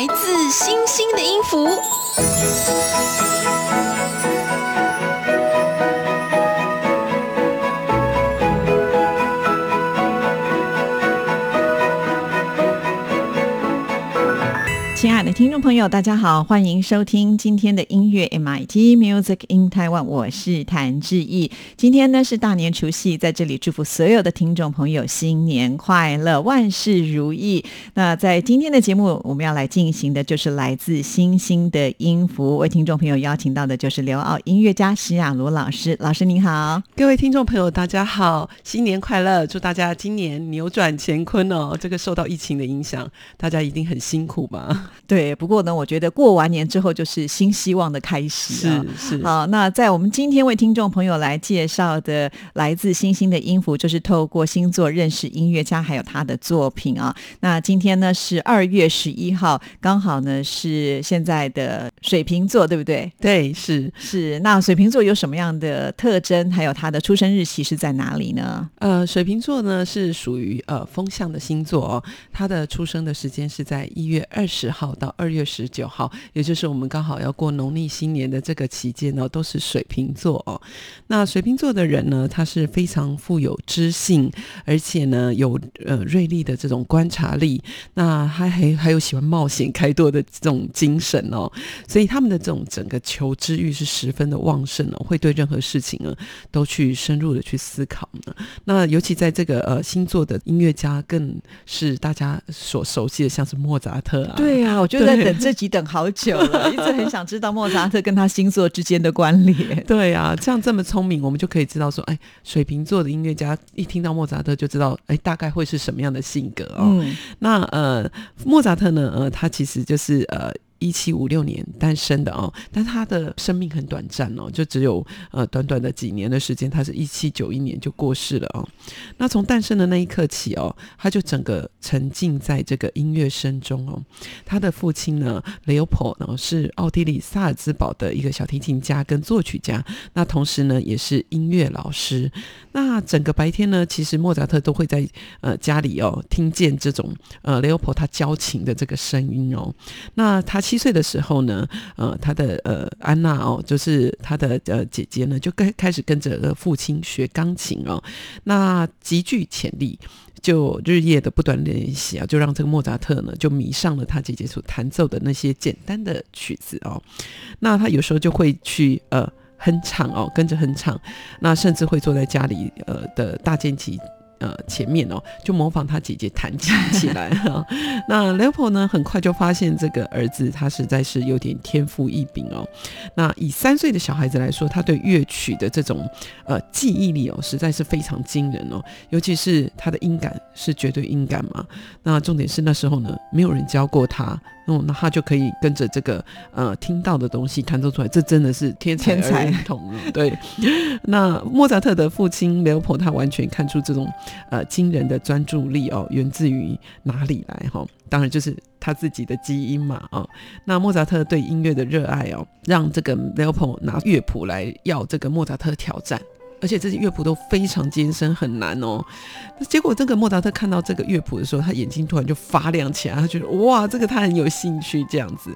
来自星星的音符。听众朋友，大家好，欢迎收听今天的音乐 MIT Music in Taiwan，我是谭志毅。今天呢是大年除夕，在这里祝福所有的听众朋友新年快乐，万事如意。那在今天的节目，我们要来进行的就是来自星星的音符，为听众朋友邀请到的就是刘奥音乐家史雅罗老师。老师您好，各位听众朋友大家好，新年快乐！祝大家今年扭转乾坤哦。这个受到疫情的影响，大家一定很辛苦吧？对，不过呢，我觉得过完年之后就是新希望的开始啊。是是。好，那在我们今天为听众朋友来介绍的来自星星的音符，就是透过星座认识音乐家，还有他的作品啊。那今天呢是二月十一号，刚好呢是现在的水瓶座，对不对？对，是是。那水瓶座有什么样的特征？还有他的出生日期是在哪里呢？呃，水瓶座呢是属于呃风象的星座哦，他的出生的时间是在一月二十号。到二月十九号，也就是我们刚好要过农历新年的这个期间呢，都是水瓶座哦。那水瓶座的人呢，他是非常富有知性，而且呢有呃锐利的这种观察力，那还还还有喜欢冒险开拓的这种精神哦。所以他们的这种整个求知欲是十分的旺盛哦，会对任何事情呢都去深入的去思考呢。那尤其在这个呃星座的音乐家，更是大家所熟悉的，像是莫扎特啊，对。啊，我觉就在等这集等好久了，一直很想知道莫扎特跟他星座之间的关联。对啊，像这么聪明，我们就可以知道说，哎，水瓶座的音乐家一听到莫扎特就知道，哎，大概会是什么样的性格哦。那呃，莫扎特呢，呃，他其实就是呃。一七五六年诞生的哦，但他的生命很短暂哦，就只有呃短短的几年的时间。他是一七九一年就过世了哦。那从诞生的那一刻起哦，他就整个沉浸在这个音乐声中哦。他的父亲呢，雷欧普呢是奥地利萨尔兹堡的一个小提琴家跟作曲家，那同时呢也是音乐老师。那整个白天呢，其实莫扎特都会在呃家里哦听见这种呃雷欧普他教琴的这个声音哦。那他。七岁的时候呢，呃，他的呃安娜哦，就是他的呃姐姐呢，就开开始跟着父亲学钢琴哦，那极具潜力，就日夜的不断练习啊，就让这个莫扎特呢就迷上了他姐姐所弹奏的那些简单的曲子哦，那他有时候就会去呃哼唱哦，跟着哼唱，那甚至会坐在家里呃的大键琴。呃，前面哦，就模仿他姐姐弹琴起来哈。那 l e o 呢，很快就发现这个儿子他实在是有点天赋异禀哦。那以三岁的小孩子来说，他对乐曲的这种呃记忆力哦，实在是非常惊人哦。尤其是他的音感是绝对音感嘛。那重点是那时候呢，没有人教过他。那他就可以跟着这个呃听到的东西弹奏出来，这真的是天才儿童了。对，那莫扎特的父亲雷欧普他完全看出这种呃惊人的专注力哦，源自于哪里来哈？当然就是他自己的基因嘛啊。那莫扎特对音乐的热爱哦，让这个雷欧普拿乐谱来要这个莫扎特挑战。而且这些乐谱都非常艰深，很难哦。结果这个莫扎特看到这个乐谱的时候，他眼睛突然就发亮起来，他觉得哇，这个他很有兴趣这样子。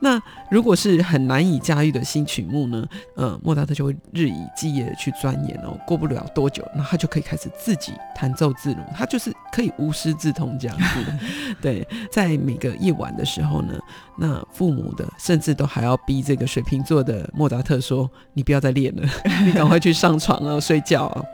那如果是很难以驾驭的新曲目呢？呃，莫扎特就会日以继夜的去钻研哦。过不了多久，那他就可以开始自己弹奏自如，他就是可以无师自通这样子。对，在每个夜晚的时候呢，那父母的甚至都还要逼这个水瓶座的莫扎特说：“你不要再练了，你赶快去上床。”啊睡觉啊，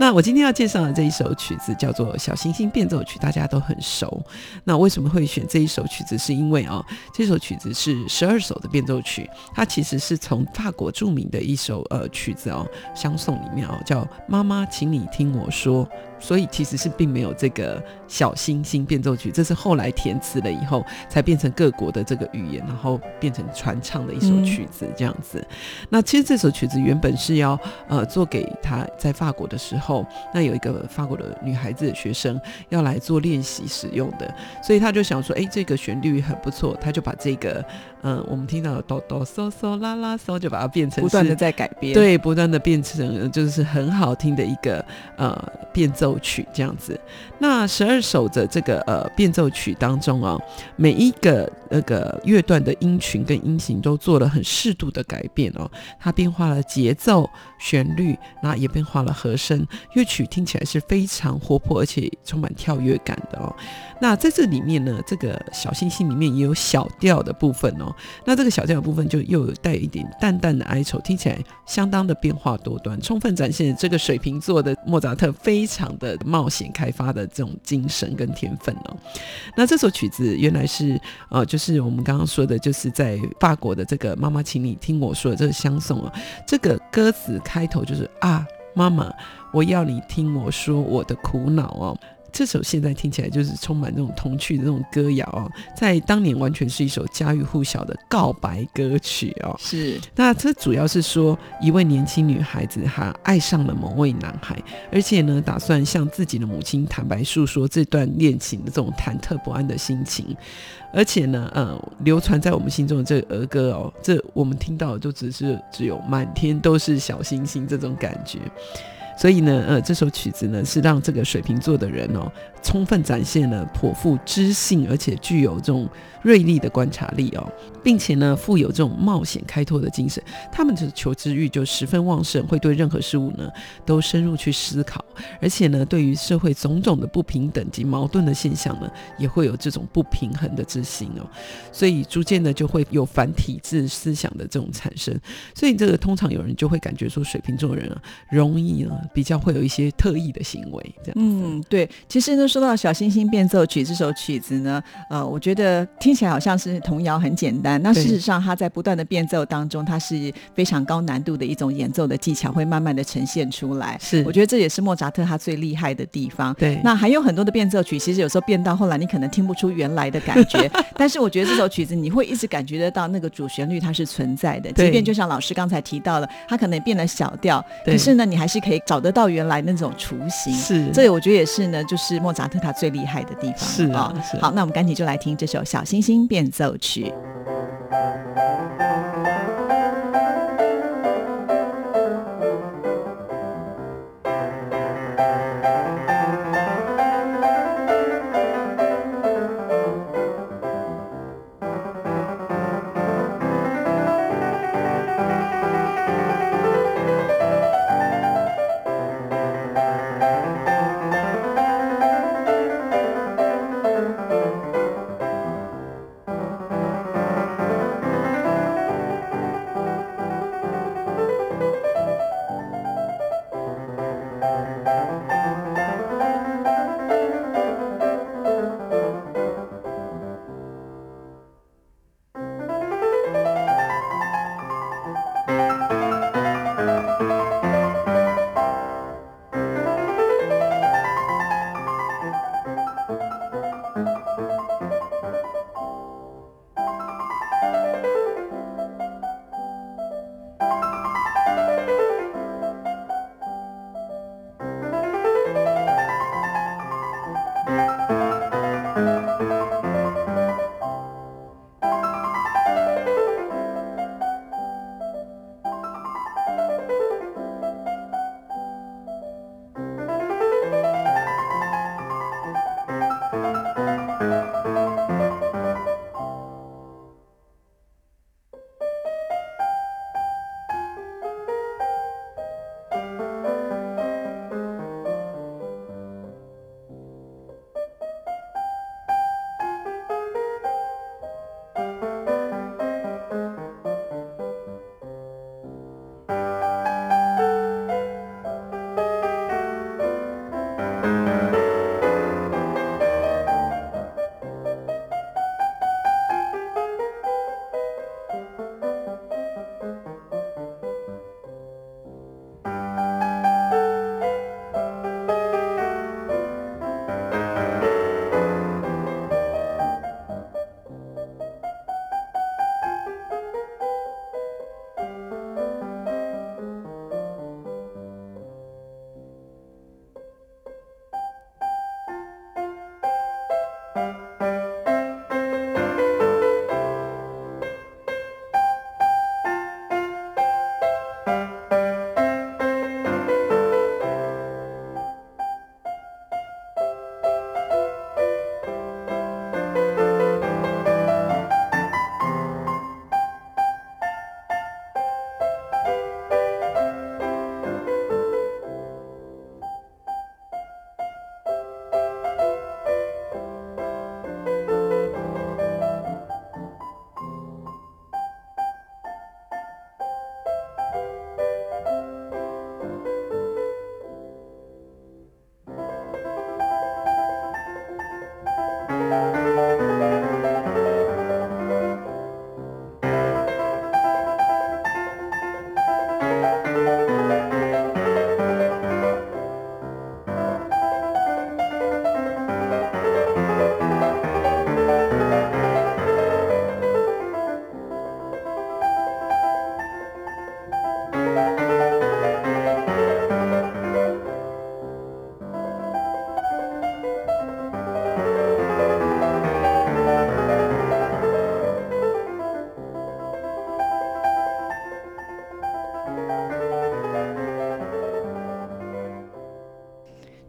那我今天要介绍的这一首曲子叫做《小星星变奏曲》，大家都很熟。那为什么会选这一首曲子？是因为啊，这首曲子是十二首的变奏曲，它其实是从法国著名的一首呃曲子哦，相送里面哦，叫《妈妈，请你听我说》。所以其实是并没有这个小星星变奏曲，这是后来填词了以后才变成各国的这个语言，然后变成传唱的一首曲子这样子。那其实这首曲子原本是要呃做给他在法国的时候，那有一个法国的女孩子的学生要来做练习使用的，所以他就想说，哎，这个旋律很不错，他就把这个嗯我们听到的哆哆嗦嗦啦啦嗦，就把它变成不断的在改编，对，不断的变成就是很好听的一个呃变奏。曲这样子，那十二守着这个呃变奏曲当中啊，每一个那个乐段的音群跟音型都做了很适度的改变哦，它变化了节奏、旋律，那也变化了和声，乐曲听起来是非常活泼而且充满跳跃感的哦。那在这里面呢，这个小星星里面也有小调的部分哦。那这个小调的部分就又有带一点淡淡的哀愁，听起来相当的变化多端，充分展现这个水瓶座的莫扎特非常的冒险开发的这种精神跟天分哦。那这首曲子原来是呃，就是我们刚刚说的，就是在法国的这个妈妈，请你听我说的这个相送啊。这个歌词开头就是啊，妈妈，我要你听我说我的苦恼哦。这首现在听起来就是充满那种童趣的那种歌谣哦，在当年完全是一首家喻户晓的告白歌曲哦。是，那这主要是说一位年轻女孩子她爱上了某位男孩，而且呢打算向自己的母亲坦白诉说这段恋情的这种忐忑不安的心情，而且呢，呃，流传在我们心中的这个儿歌哦，这我们听到的就只是只有满天都是小星星这种感觉。所以呢，呃，这首曲子呢是让这个水瓶座的人哦，充分展现了颇富知性，而且具有这种锐利的观察力哦，并且呢，富有这种冒险开拓的精神。他们的求知欲就十分旺盛，会对任何事物呢都深入去思考，而且呢，对于社会种种的不平等及矛盾的现象呢，也会有这种不平衡的之心哦。所以逐渐的就会有反体制思想的这种产生。所以这个通常有人就会感觉说，水瓶座人啊，容易呢。比较会有一些特异的行为，这样。嗯，对。其实呢，说到《小星星变奏曲》这首曲子呢，呃，我觉得听起来好像是童谣，很简单。那事实上，它在不断的变奏当中，它是非常高难度的一种演奏的技巧，会慢慢的呈现出来。是，我觉得这也是莫扎特他最厉害的地方。对。那还有很多的变奏曲，其实有时候变到后来，你可能听不出原来的感觉。但是我觉得这首曲子，你会一直感觉得到那个主旋律它是存在的。即便就像老师刚才提到了，它可能变了小调，可是呢，你还是可以找。得到原来那种雏形，是，这我觉得也是呢，就是莫扎特他最厉害的地方。是啊，好，那我们赶紧就来听这首《小星星变奏曲》。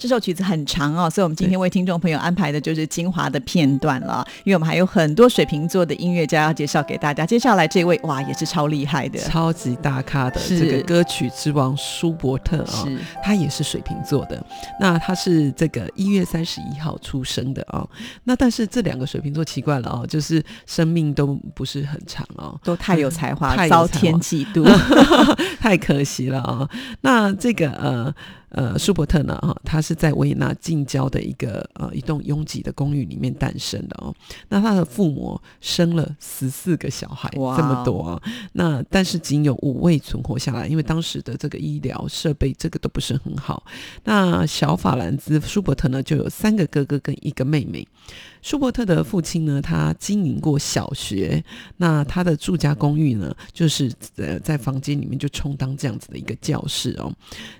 这首曲子很长哦，所以我们今天为听众朋友安排的就是精华的片段了。因为我们还有很多水瓶座的音乐家要介绍给大家。接下来这位哇，也是超厉害的，超级大咖的这个歌曲之王舒伯特啊，他也是水瓶座的。那他是这个一月三十一号出生的啊。那但是这两个水瓶座奇怪了哦，就是生命都不是很长哦，都太有才华，遭天嫉妒，太可惜了啊。那这个呃。呃，舒伯特呢？哈，他是在维也纳近郊的一个呃一栋拥挤的公寓里面诞生的哦。那他的父母生了十四个小孩，这么多啊。那但是仅有五位存活下来，因为当时的这个医疗设备这个都不是很好。那小法兰兹舒伯特呢，就有三个哥哥跟一个妹妹。舒伯特的父亲呢，他经营过小学，那他的住家公寓呢，就是呃在房间里面就充当这样子的一个教室哦，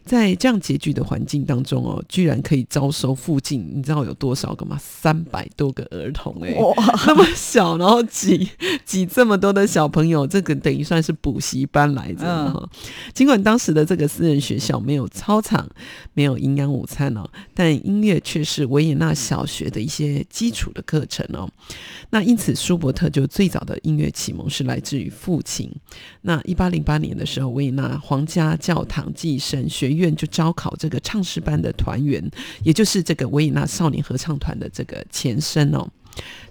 在这样拮据的环境当中哦，居然可以招收附近你知道有多少个吗？三百多个儿童哎，那么小，然后挤 挤这么多的小朋友，这个等于算是补习班来着哈。尽管当时的这个私人学校没有操场，没有营养午餐哦，但音乐却是维也纳小学的一些基础。的课程哦，那因此舒伯特就最早的音乐启蒙是来自于父亲。那一八零八年的时候，维也纳皇家教堂暨神学院就招考这个唱诗班的团员，也就是这个维也纳少年合唱团的这个前身哦。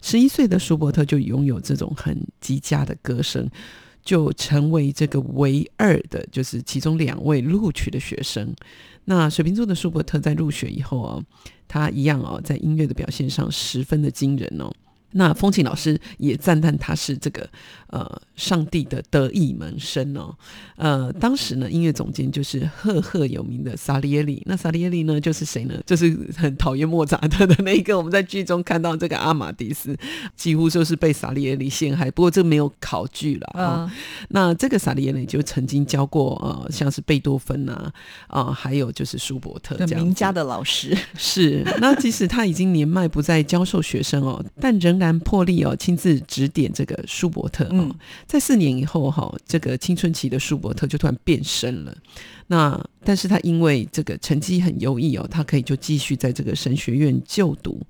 十一岁的舒伯特就拥有这种很极佳的歌声，就成为这个唯二的，就是其中两位录取的学生。那水瓶座的舒伯特在入学以后啊。他一样哦，在音乐的表现上十分的惊人哦。那风琴老师也赞叹他是这个呃上帝的得意门生哦，呃，当时呢音乐总监就是赫赫有名的萨利耶里，那萨利耶里呢就是谁呢？就是很讨厌莫扎特的那一个。我们在剧中看到这个阿玛迪斯，几乎就是被萨利耶里陷害。不过这没有考据了啊。那这个萨利耶里就曾经教过呃像是贝多芬呐啊，还有就是舒伯特这样名家的老师。是，那即使他已经年迈不再教授学生哦，但仍然。破例哦，亲自指点这个舒伯特哦，在四年以后哈，这个青春期的舒伯特就突然变身了。那但是他因为这个成绩很优异哦，他可以就继续在这个神学院就读。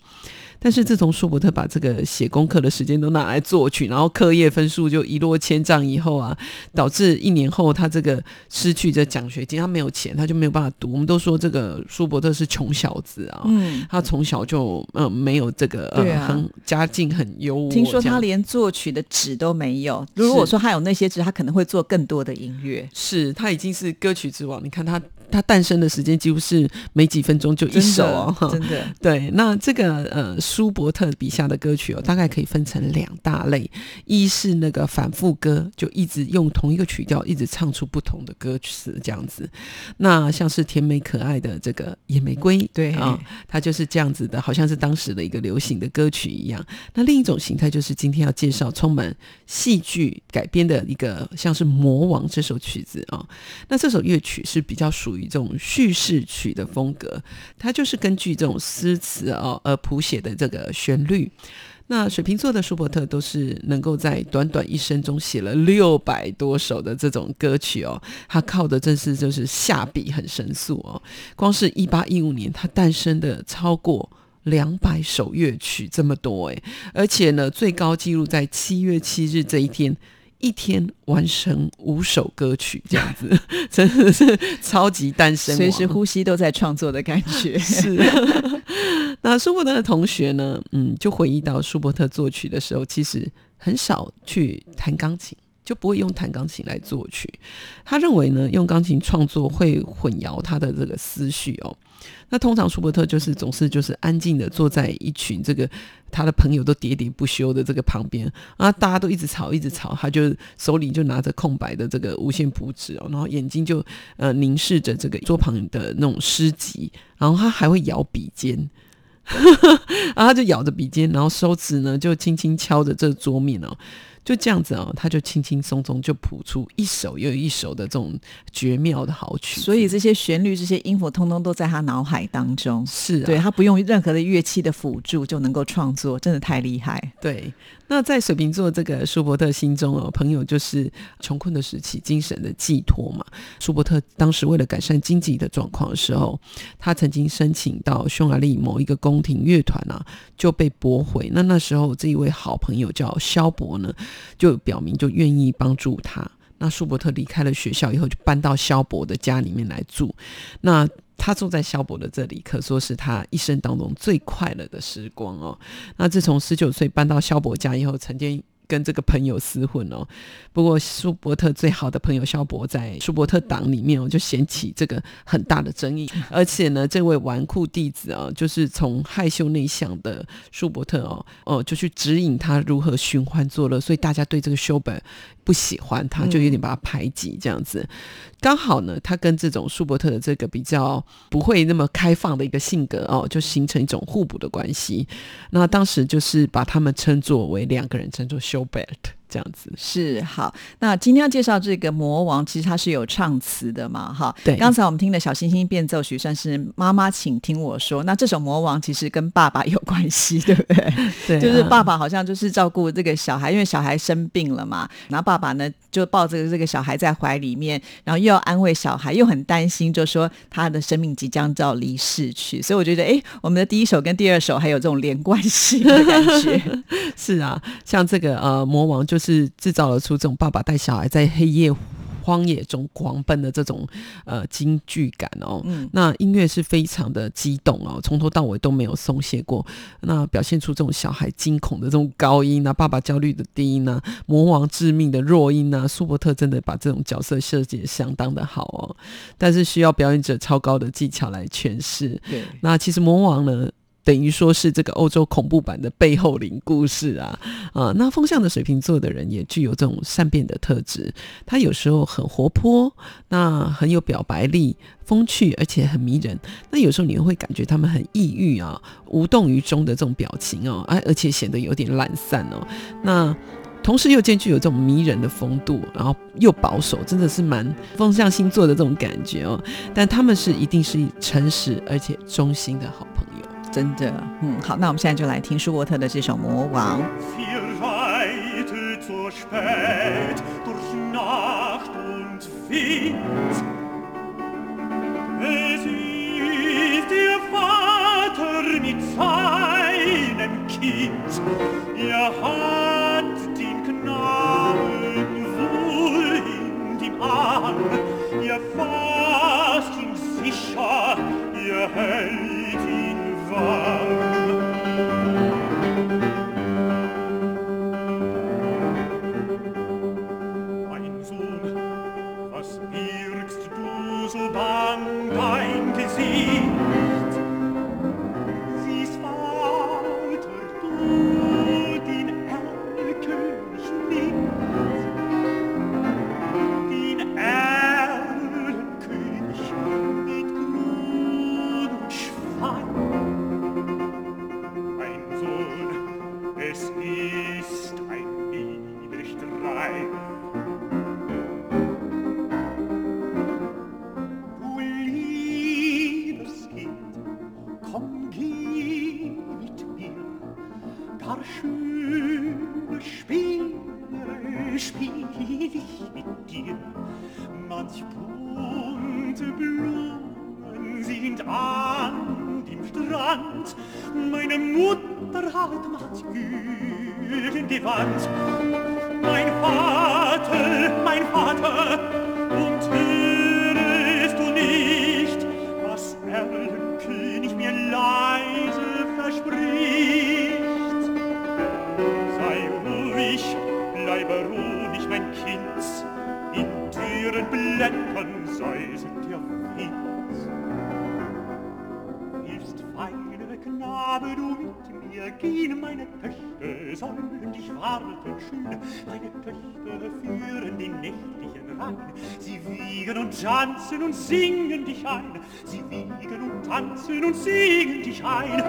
但是自从舒伯特把这个写功课的时间都拿来作曲，然后课业分数就一落千丈以后啊，导致一年后他这个失去这奖学金，他没有钱，他就没有办法读。我们都说这个舒伯特是穷小子啊，嗯，他从小就嗯没有这个呃很家境很优渥。听说他连作曲的纸都没有。如果说他有那些纸，他可能会做更多的音乐。是他已经是歌曲之王，你看他。他诞生的时间几乎是没几分钟就一首哦，真的。对，那这个呃舒伯特笔下的歌曲哦，大概可以分成两大类，一是那个反复歌，就一直用同一个曲调，一直唱出不同的歌词这样子。那像是甜美可爱的这个野玫瑰，对啊，它就是这样子的，好像是当时的一个流行的歌曲一样。那另一种形态就是今天要介绍充满戏剧改编的一个，像是《魔王》这首曲子啊。那这首乐曲是比较属于。这种叙事曲的风格，它就是根据这种诗词哦而谱写的这个旋律。那水瓶座的舒伯特都是能够在短短一生中写了六百多首的这种歌曲哦，他靠的正是就是下笔很神速哦。光是一八一五年，他诞生的超过两百首乐曲这么多诶，而且呢，最高纪录在七月七日这一天。一天完成五首歌曲，这样子 真的是超级单身，随时呼吸都在创作的感觉。是。那舒伯特的同学呢？嗯，就回忆到舒伯特作曲的时候，其实很少去弹钢琴，就不会用弹钢琴来作曲。他认为呢，用钢琴创作会混淆他的这个思绪哦。那通常舒伯特就是总是就是安静的坐在一群这个他的朋友都喋喋不休的这个旁边啊，大家都一直吵一直吵，他就手里就拿着空白的这个无线谱纸哦，然后眼睛就呃凝视着这个桌旁的那种诗集，然后他还会咬笔尖，然 后他就咬着笔尖，然后手指呢就轻轻敲着这桌面哦。就这样子哦，他就轻轻松松就谱出一首又一首的这种绝妙的好曲。所以这些旋律、这些音符，通通都在他脑海当中。是，对他不用任何的乐器的辅助就能够创作，真的太厉害。对。那在水瓶座这个舒伯特心中哦，朋友就是穷困的时期精神的寄托嘛。舒伯特当时为了改善经济的状况的时候，他曾经申请到匈牙利某一个宫廷乐团啊，就被驳回。那那时候这一位好朋友叫肖伯呢，就表明就愿意帮助他。那舒伯特离开了学校以后，就搬到肖伯的家里面来住。那他住在萧伯的这里，可说是他一生当中最快乐的时光哦。那自从十九岁搬到萧伯家以后，曾经。跟这个朋友厮混哦，不过舒伯特最好的朋友肖伯在舒伯特党里面哦，就掀起这个很大的争议。而且呢，这位纨绔弟子啊，就是从害羞内向的舒伯特哦哦，就去指引他如何寻欢作乐，所以大家对这个修本不喜欢他，就有点把他排挤这样子。刚好呢，他跟这种舒伯特的这个比较不会那么开放的一个性格哦，就形成一种互补的关系。那当时就是把他们称作为两个人称作。Schubert 这样子是好。那今天要介绍这个魔王，其实它是有唱词的嘛，哈。对。刚才我们听的小星星变奏曲算是妈妈，请听我说。那这首魔王其实跟爸爸有关系，对不对？对。就是爸爸好像就是照顾这个小孩，因为小孩生病了嘛，然后爸爸呢就抱着这个小孩在怀里面，然后又要安慰小孩，又很担心，就说他的生命即将就要离世去。所以我觉得，哎，我们的第一首跟第二首还有这种连贯性的感觉。是啊，像这个呃魔王就是。是制造了出这种爸爸带小孩在黑夜荒野中狂奔的这种呃惊惧感哦，嗯，那音乐是非常的激动哦，从头到尾都没有松懈过，那表现出这种小孩惊恐的这种高音啊，爸爸焦虑的低音啊，魔王致命的弱音啊，舒伯特真的把这种角色设计相当的好哦，但是需要表演者超高的技巧来诠释。对，那其实魔王呢？等于说是这个欧洲恐怖版的背后灵故事啊啊！那风象的水瓶座的人也具有这种善变的特质，他有时候很活泼，那很有表白力、风趣，而且很迷人。那有时候你会感觉他们很抑郁啊，无动于衷的这种表情哦，而而且显得有点懒散哦。那同时又兼具有这种迷人的风度，然后又保守，真的是蛮风象星座的这种感觉哦。但他们是一定是诚实而且忠心的好。真的，嗯，好，那我们现在就来听舒伯特的这首《魔王》。oh habe du mit mir gehen, meine Töchter sollen dich warten schön. Meine Töchter führen den nächtlichen Rang, sie wiegen und tanzen und singen dich ein. Sie wiegen und tanzen und singen dich ein.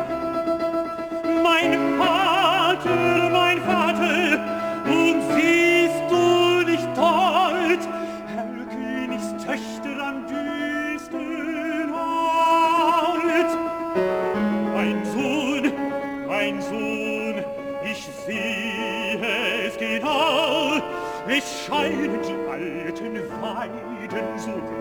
Mein Vater, mein Vater, scheinen die alten Weiden so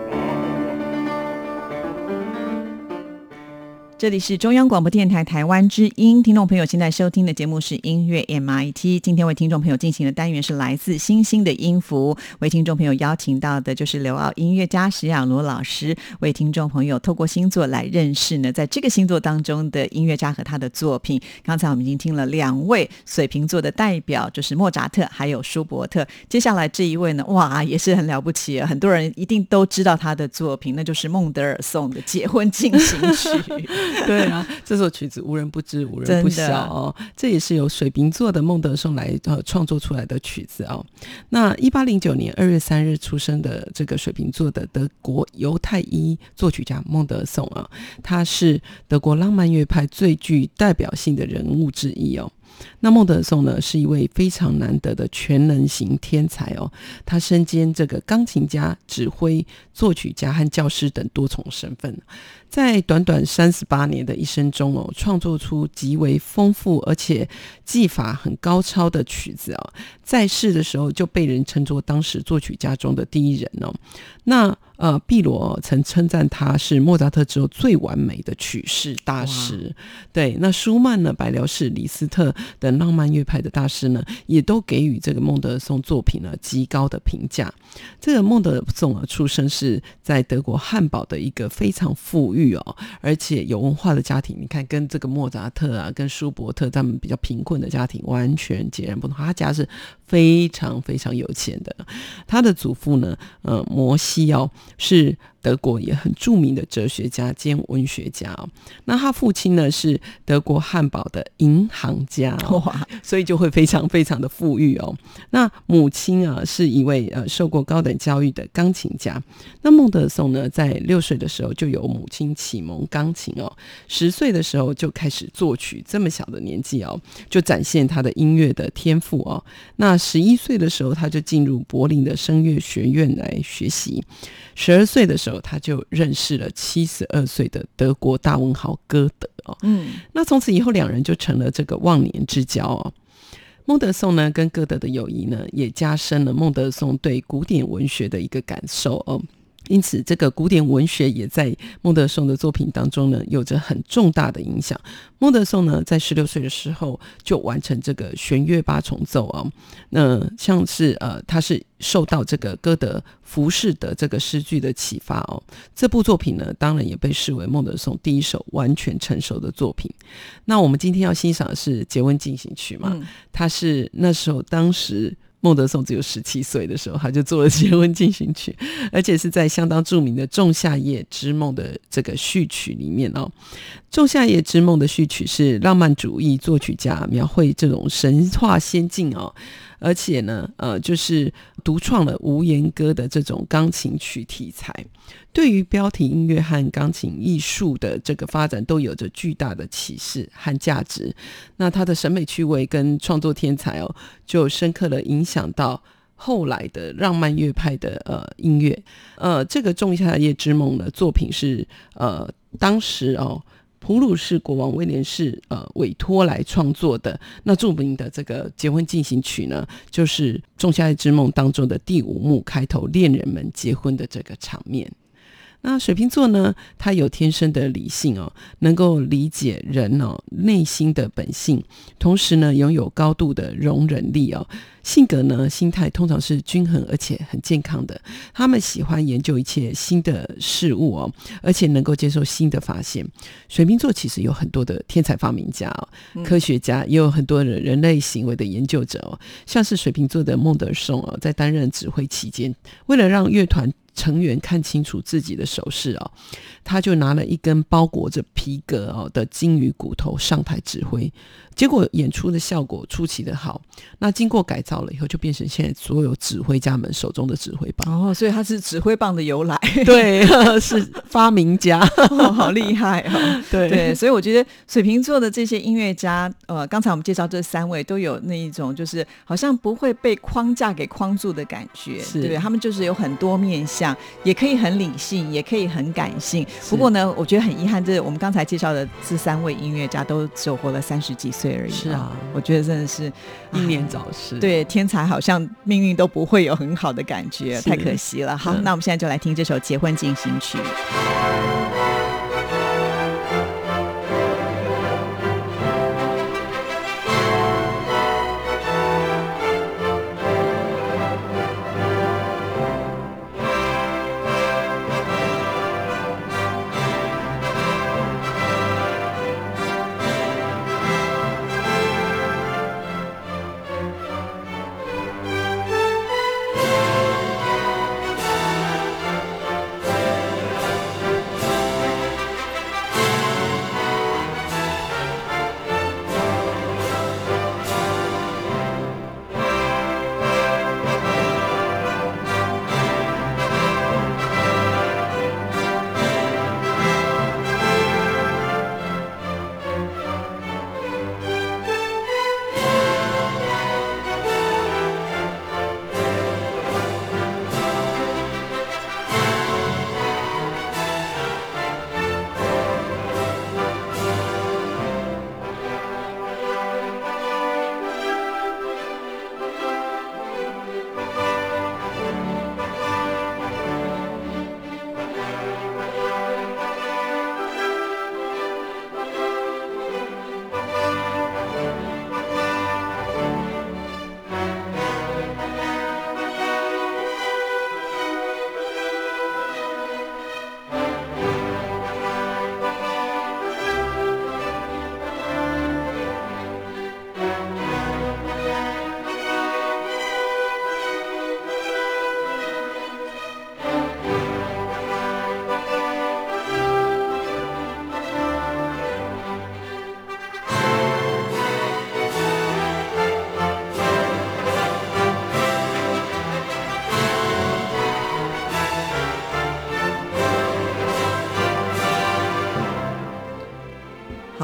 这里是中央广播电台台湾之音，听众朋友现在收听的节目是音乐 MIT。今天为听众朋友进行的单元是来自星星的音符，为听众朋友邀请到的就是刘奥音乐家史雅罗老师，为听众朋友透过星座来认识呢，在这个星座当中的音乐家和他的作品。刚才我们已经听了两位水瓶座的代表，就是莫扎特还有舒伯特。接下来这一位呢，哇，也是很了不起，很多人一定都知道他的作品，那就是孟德尔颂的《结婚进行曲》。对啊，这首曲子无人不知，无人不晓哦。这也是由水瓶座的孟德颂来呃创作出来的曲子哦。那一八零九年二月三日出生的这个水瓶座的德国犹太裔作曲家孟德颂啊，他是德国浪漫乐派最具代表性的人物之一哦。那孟德尔颂呢，是一位非常难得的全能型天才哦。他身兼这个钢琴家、指挥、作曲家和教师等多重身份，在短短三十八年的一生中哦，创作出极为丰富而且技法很高超的曲子哦。在世的时候就被人称作当时作曲家中的第一人哦。那呃，毕罗曾称赞他是莫扎特之后最完美的曲式大师。对，那舒曼呢、白辽士、李斯特等浪漫乐派的大师呢，也都给予这个孟德松作品呢极高的评价。这个孟德尔颂啊，出生是在德国汉堡的一个非常富裕哦，而且有文化的家庭。你看，跟这个莫扎特啊、跟舒伯特他们比较贫困的家庭完全截然不同。他家是非常非常有钱的。他的祖父呢，呃，摩西哦。是德国也很著名的哲学家兼文学家哦。那他父亲呢是德国汉堡的银行家哇，所以就会非常非常的富裕哦。那母亲啊是一位呃受过高等教育的钢琴家。那孟德尔颂呢在六岁的时候就由母亲启蒙钢琴哦，十岁的时候就开始作曲，这么小的年纪哦就展现他的音乐的天赋哦。那十一岁的时候他就进入柏林的声乐学院来学习。十二岁的时候，他就认识了七十二岁的德国大文豪歌德哦。嗯，那从此以后，两人就成了这个忘年之交哦。孟德颂呢，跟歌德的友谊呢，也加深了孟德颂对古典文学的一个感受哦。因此，这个古典文学也在孟德松的作品当中呢，有着很重大的影响。孟德松呢，在十六岁的时候就完成这个弦乐八重奏啊。那像是呃，他是受到这个歌德《浮士德》这个诗句的启发哦。这部作品呢，当然也被视为孟德松第一首完全成熟的作品。那我们今天要欣赏的是《结婚进行曲》嘛？它是那时候当时。孟德松只有十七岁的时候，他就做了《结婚进行曲》，而且是在相当著名的《仲夏夜之梦》的这个序曲里面哦。《仲夏夜之梦》的序曲是浪漫主义作曲家描绘这种神话仙境哦。而且呢，呃，就是独创了无言歌的这种钢琴曲题材，对于标题音乐和钢琴艺术的这个发展都有着巨大的启示和价值。那他的审美趣味跟创作天才哦，就深刻的影响到后来的浪漫乐派的呃音乐。呃，这个《仲夏夜之梦》的作品是呃当时哦。普鲁士国王威廉士呃委托来创作的那著名的这个结婚进行曲呢，就是《仲夏夜之梦》当中的第五幕开头，恋人们结婚的这个场面。那水瓶座呢，他有天生的理性哦，能够理解人哦内心的本性，同时呢，拥有高度的容忍力哦。性格呢，心态通常是均衡而且很健康的。他们喜欢研究一切新的事物哦，而且能够接受新的发现。水瓶座其实有很多的天才发明家哦，科学家也有很多的人类行为的研究者哦，像是水瓶座的孟德松哦，在担任指挥期间，为了让乐团。成员看清楚自己的手势哦，他就拿了一根包裹着皮革哦的金鱼骨头上台指挥。结果演出的效果出奇的好，那经过改造了以后，就变成现在所有指挥家们手中的指挥棒哦。所以他是指挥棒的由来，对，是发明家，好厉害哦！对对，所以我觉得水瓶座的这些音乐家，呃，刚才我们介绍这三位都有那一种，就是好像不会被框架给框住的感觉，对不对？他们就是有很多面相。也可以很理性，也可以很感性。不过呢，我觉得很遗憾，这我们刚才介绍的这三位音乐家都只有活了三十几岁而已。是啊，我觉得真的是英年早逝。对，天才好像命运都不会有很好的感觉，太可惜了。好，那我们现在就来听这首《结婚进行曲》。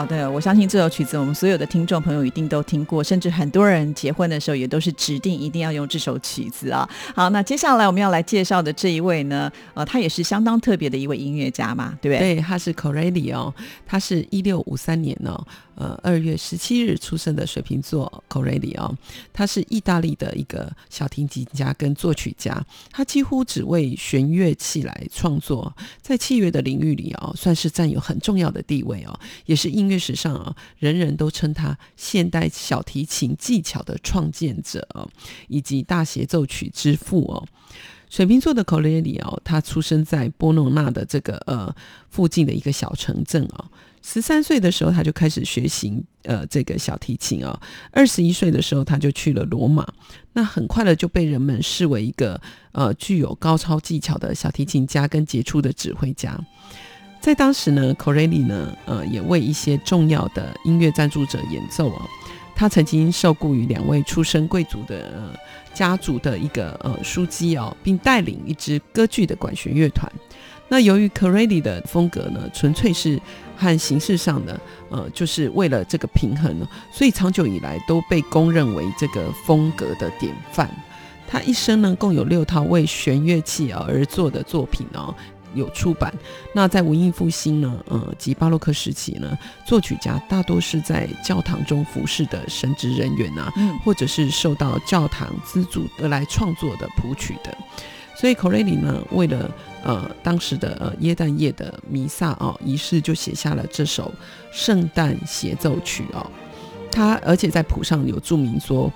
好的，我相信这首曲子，我们所有的听众朋友一定都听过，甚至很多人结婚的时候也都是指定一定要用这首曲子啊。好，那接下来我们要来介绍的这一位呢，呃，他也是相当特别的一位音乐家嘛，对不对？对，他是 Corelli 哦，他是一六五三年哦。呃，二月十七日出生的水瓶座 c o r e l i 哦，他是意大利的一个小提琴家跟作曲家，他几乎只为弦乐器来创作，在器乐的领域里哦，算是占有很重要的地位哦，也是音乐史上啊，人人都称他现代小提琴技巧的创建者哦，以及大协奏曲之父哦。水瓶座的 Corelli 哦，他出生在波诺纳的这个呃附近的一个小城镇哦。十三岁的时候，他就开始学习呃这个小提琴啊。二十一岁的时候，他就去了罗马。那很快的就被人们视为一个呃具有高超技巧的小提琴家跟杰出的指挥家。在当时呢，Corelli 呢呃也为一些重要的音乐赞助者演奏啊。他曾经受雇于两位出身贵族的家族的一个呃书记哦，并带领一支歌剧的管弦乐团。那由于 Corelli 的风格呢，纯粹是和形式上呢，呃，就是为了这个平衡，所以长久以来都被公认为这个风格的典范。他一生呢，共有六套为弦乐器而做的作品哦，有出版。那在文艺复兴呢，呃，及巴洛克时期呢，作曲家大多是在教堂中服侍的神职人员啊，或者是受到教堂资助而来创作的谱曲的。所以 Corelli 呢，为了呃当时的呃耶诞夜的弥撒哦仪式，就写下了这首圣诞协奏曲哦。他而且在谱上有注明说，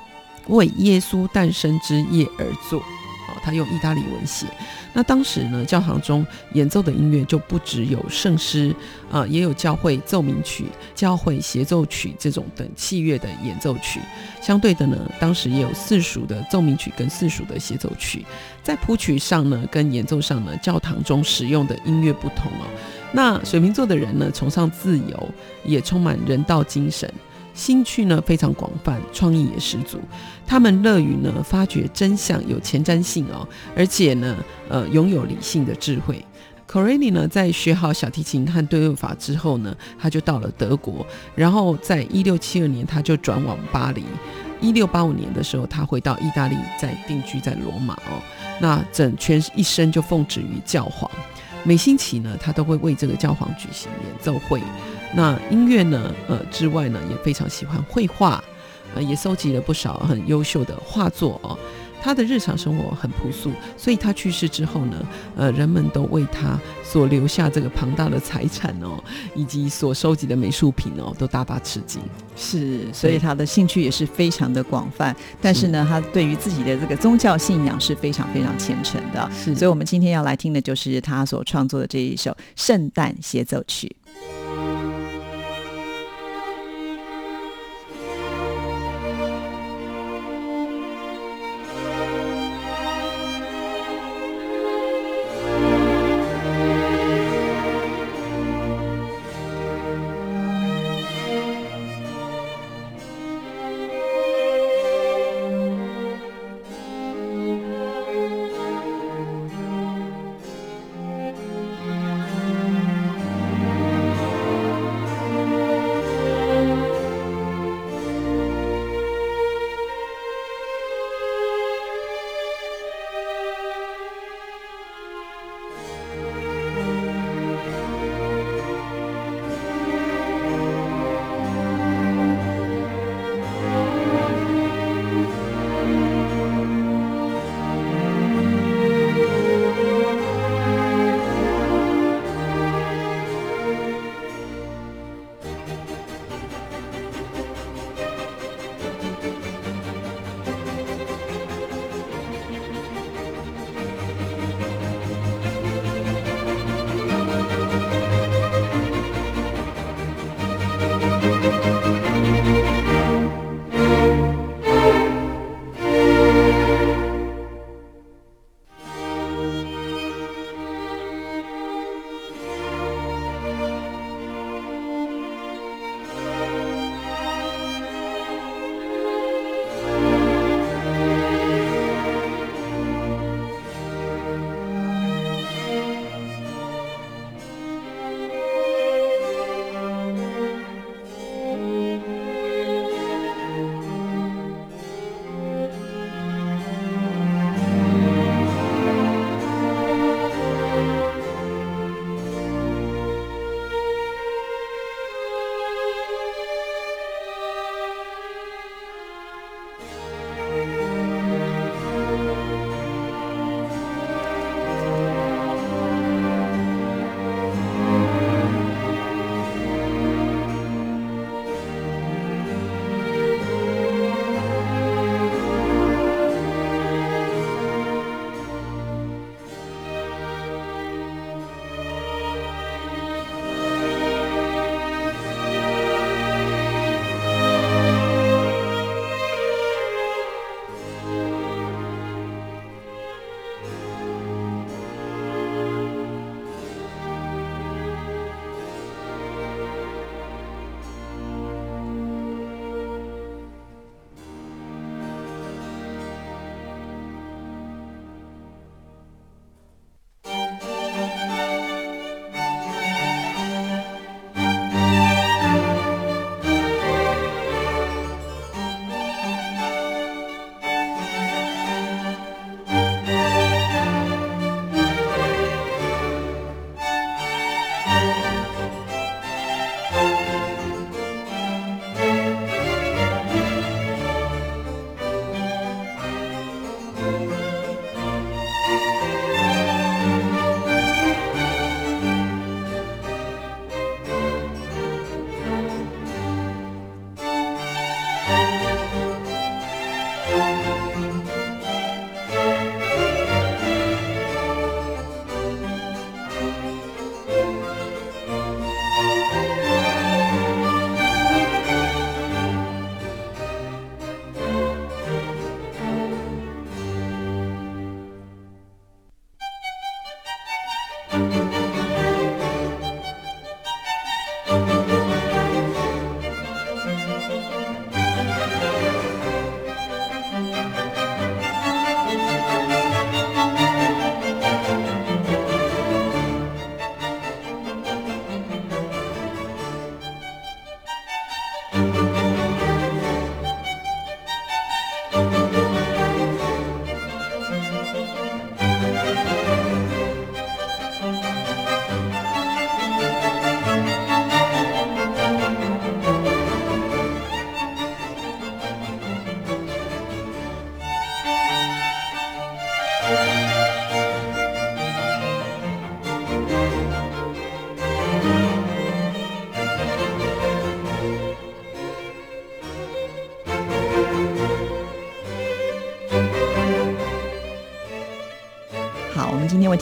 为耶稣诞生之夜而作。啊他用意大利文写，那当时呢，教堂中演奏的音乐就不只有圣诗，啊，也有教会奏鸣曲、教会协奏曲这种等器乐的演奏曲。相对的呢，当时也有四属的奏鸣曲跟四属的协奏曲。在谱曲上呢，跟演奏上呢，教堂中使用的音乐不同哦。那水瓶座的人呢，崇尚自由，也充满人道精神。兴趣呢非常广泛，创意也十足。他们乐于呢发掘真相，有前瞻性哦，而且呢，呃，拥有理性的智慧。Corelli 呢在学好小提琴和对位法之后呢，他就到了德国，然后在一六七二年他就转往巴黎。一六八五年的时候，他回到意大利，在定居在罗马哦。那整全一生就奉旨于教皇，每星期呢，他都会为这个教皇举行演奏会。那音乐呢，呃之外呢，也非常喜欢绘画，呃，也收集了不少很优秀的画作哦。他的日常生活很朴素，所以他去世之后呢，呃，人们都为他所留下这个庞大的财产哦，以及所收集的美术品哦，都大大吃惊。是，所以他的兴趣也是非常的广泛，但是呢，他对于自己的这个宗教信仰是非常非常虔诚的。是，所以我们今天要来听的就是他所创作的这一首《圣诞协奏曲》。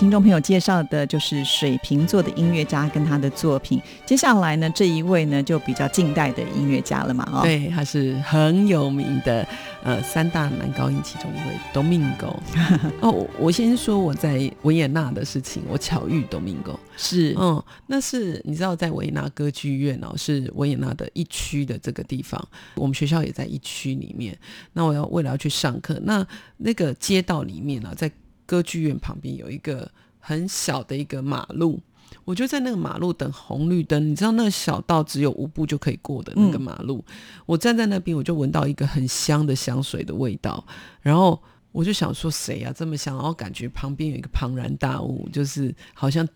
听众朋友介绍的就是水瓶座的音乐家跟他的作品。接下来呢，这一位呢就比较近代的音乐家了嘛，哦，对，他是很有名的，呃，三大男高音其中一位，Domingo。哦，我先说我在维也纳的事情，我巧遇 Domingo，是，嗯，那是你知道在维也纳歌剧院哦，是维也纳的一区的这个地方，我们学校也在一区里面。那我要为了要去上课，那那个街道里面呢，在歌剧院旁边有一个很小的一个马路，我就在那个马路等红绿灯。你知道那个小道只有五步就可以过的那个马路，我站在那边，我就闻到一个很香的香水的味道，然后我就想说谁呀这么香？然后感觉旁边有一个庞然大物，就是好像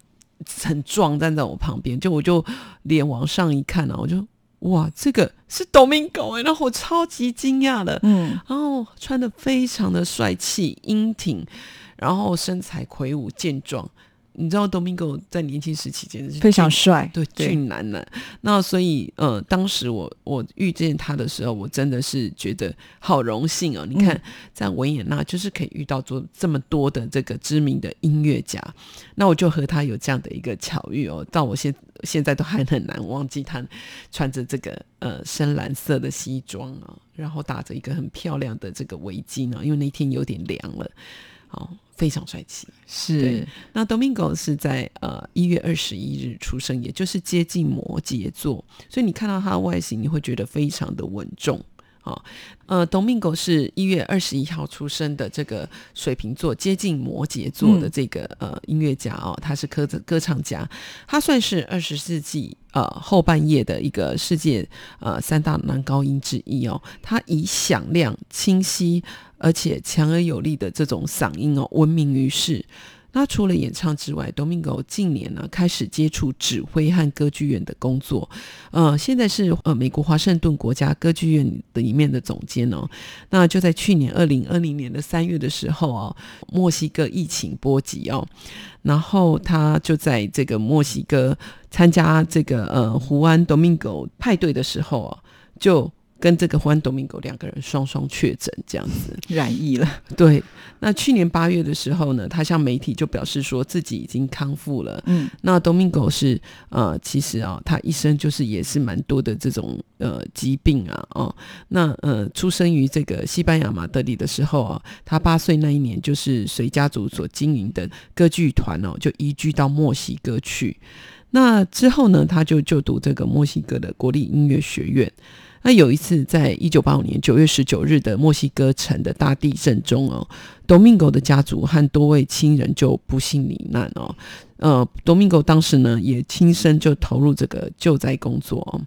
很壮站在我旁边，就我就脸往上一看啊，我就。哇，这个是 Domingo 哎，然后我超级惊讶的，嗯，然后穿的非常的帅气英挺，然后身材魁梧健壮。你知道 Domingo 在年轻时期简直是非常帅，对俊男呢。那所以，呃，当时我我遇见他的时候，我真的是觉得好荣幸哦。你看，在维也纳就是可以遇到做这么多的这个知名的音乐家，那我就和他有这样的一个巧遇哦。到我现现在都还很难忘记他穿着这个呃深蓝色的西装啊，然后打着一个很漂亮的这个围巾呢，因为那天有点凉了，哦。非常帅气，是。那 Domingo 是在呃一月二十一日出生，也就是接近摩羯座，所以你看到他的外形，你会觉得非常的稳重啊。呃，Domingo 是一月二十一号出生的，这个水瓶座接近摩羯座的这个呃音乐家哦，他是歌歌唱家，他算是二十世纪呃后半叶的一个世界呃三大男高音之一哦，他以响亮清晰。而且强而有力的这种嗓音哦，闻名于世。那除了演唱之外，Domingo 近年呢开始接触指挥和歌剧院的工作。呃，现在是呃美国华盛顿国家歌剧院的一面的总监哦。那就在去年二零二零年的三月的时候哦，墨西哥疫情波及哦，然后他就在这个墨西哥参加这个呃胡安 Domingo 派对的时候哦，就。跟这个欢多明狗两个人双双确诊，这样子 染疫了。对，那去年八月的时候呢，他向媒体就表示说自己已经康复了。嗯，那多明狗是呃，其实啊，他一生就是也是蛮多的这种呃疾病啊，哦，那呃，出生于这个西班牙马德里的时候啊，他八岁那一年就是随家族所经营的歌剧团哦，就移居到墨西哥去。那之后呢，他就就读这个墨西哥的国立音乐学院。那有一次，在一九八五年九月十九日的墨西哥城的大地震中哦，Domingo 的家族和多位亲人就不幸罹难哦。呃，Domingo 当时呢也亲身就投入这个救灾工作哦。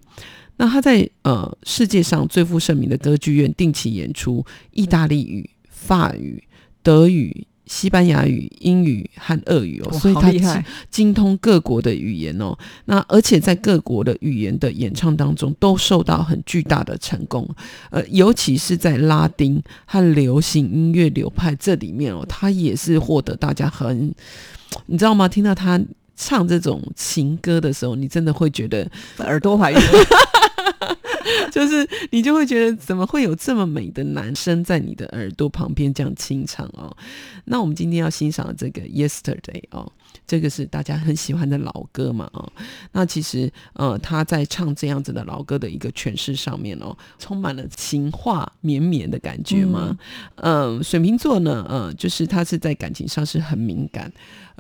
那他在呃世界上最负盛名的歌剧院定期演出意大利语、法语、德语。西班牙语、英语和俄语哦，所以他精通各国的语言哦。那而且在各国的语言的演唱当中，都受到很巨大的成功。呃，尤其是在拉丁和流行音乐流派这里面哦，他也是获得大家很，你知道吗？听到他唱这种情歌的时候，你真的会觉得耳朵怀孕。就是你就会觉得怎么会有这么美的男生在你的耳朵旁边这样清唱哦？那我们今天要欣赏这个 Yesterday 哦，这个是大家很喜欢的老歌嘛哦。那其实呃他在唱这样子的老歌的一个诠释上面哦，充满了情话绵绵的感觉嘛。嗯，水瓶座呢，呃，就是他是在感情上是很敏感。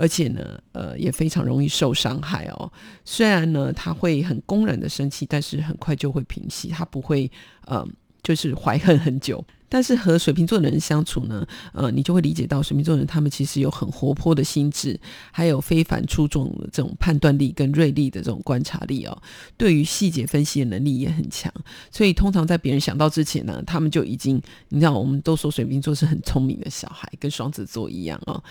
而且呢，呃，也非常容易受伤害哦。虽然呢，他会很公然的生气，但是很快就会平息，他不会，呃，就是怀恨很久。但是和水瓶座的人相处呢，呃，你就会理解到水瓶座的人他们其实有很活泼的心智，还有非凡出众的这种判断力跟锐利的这种观察力哦。对于细节分析的能力也很强，所以通常在别人想到之前呢，他们就已经，你知道，我们都说水瓶座是很聪明的小孩，跟双子座一样哦。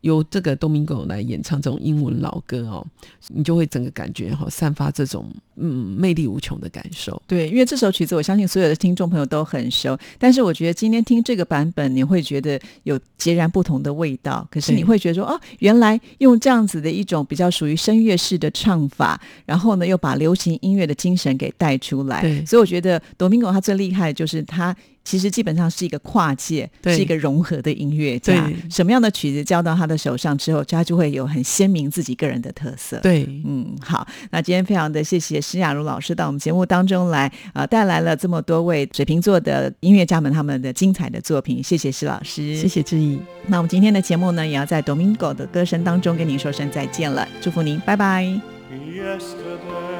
由这个 Domingo 来演唱这种英文老歌哦，你就会整个感觉哈，散发这种嗯魅力无穷的感受。对，因为这首曲子我相信所有的听众朋友都很熟，但是我觉。觉得今天听这个版本，你会觉得有截然不同的味道。可是你会觉得说，哦，原来用这样子的一种比较属于声乐式的唱法，然后呢，又把流行音乐的精神给带出来。所以我觉得 Domingo 他最厉害的就是他其实基本上是一个跨界，是一个融合的音乐家对。什么样的曲子交到他的手上之后，他就会有很鲜明自己个人的特色。对，嗯，好，那今天非常的谢谢施雅茹老师到我们节目当中来，呃，带来了这么多位水瓶座的音乐家们他们的精彩的作品，谢谢施老师，谢。谢志毅。那我们今天的节目呢，也要在 Domingo 的歌声当中跟您说声再见了，祝福您，拜拜。Yesterday,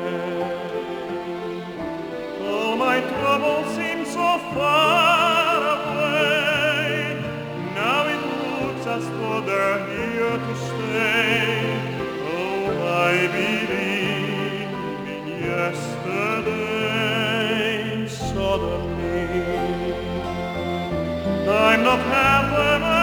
I'm the path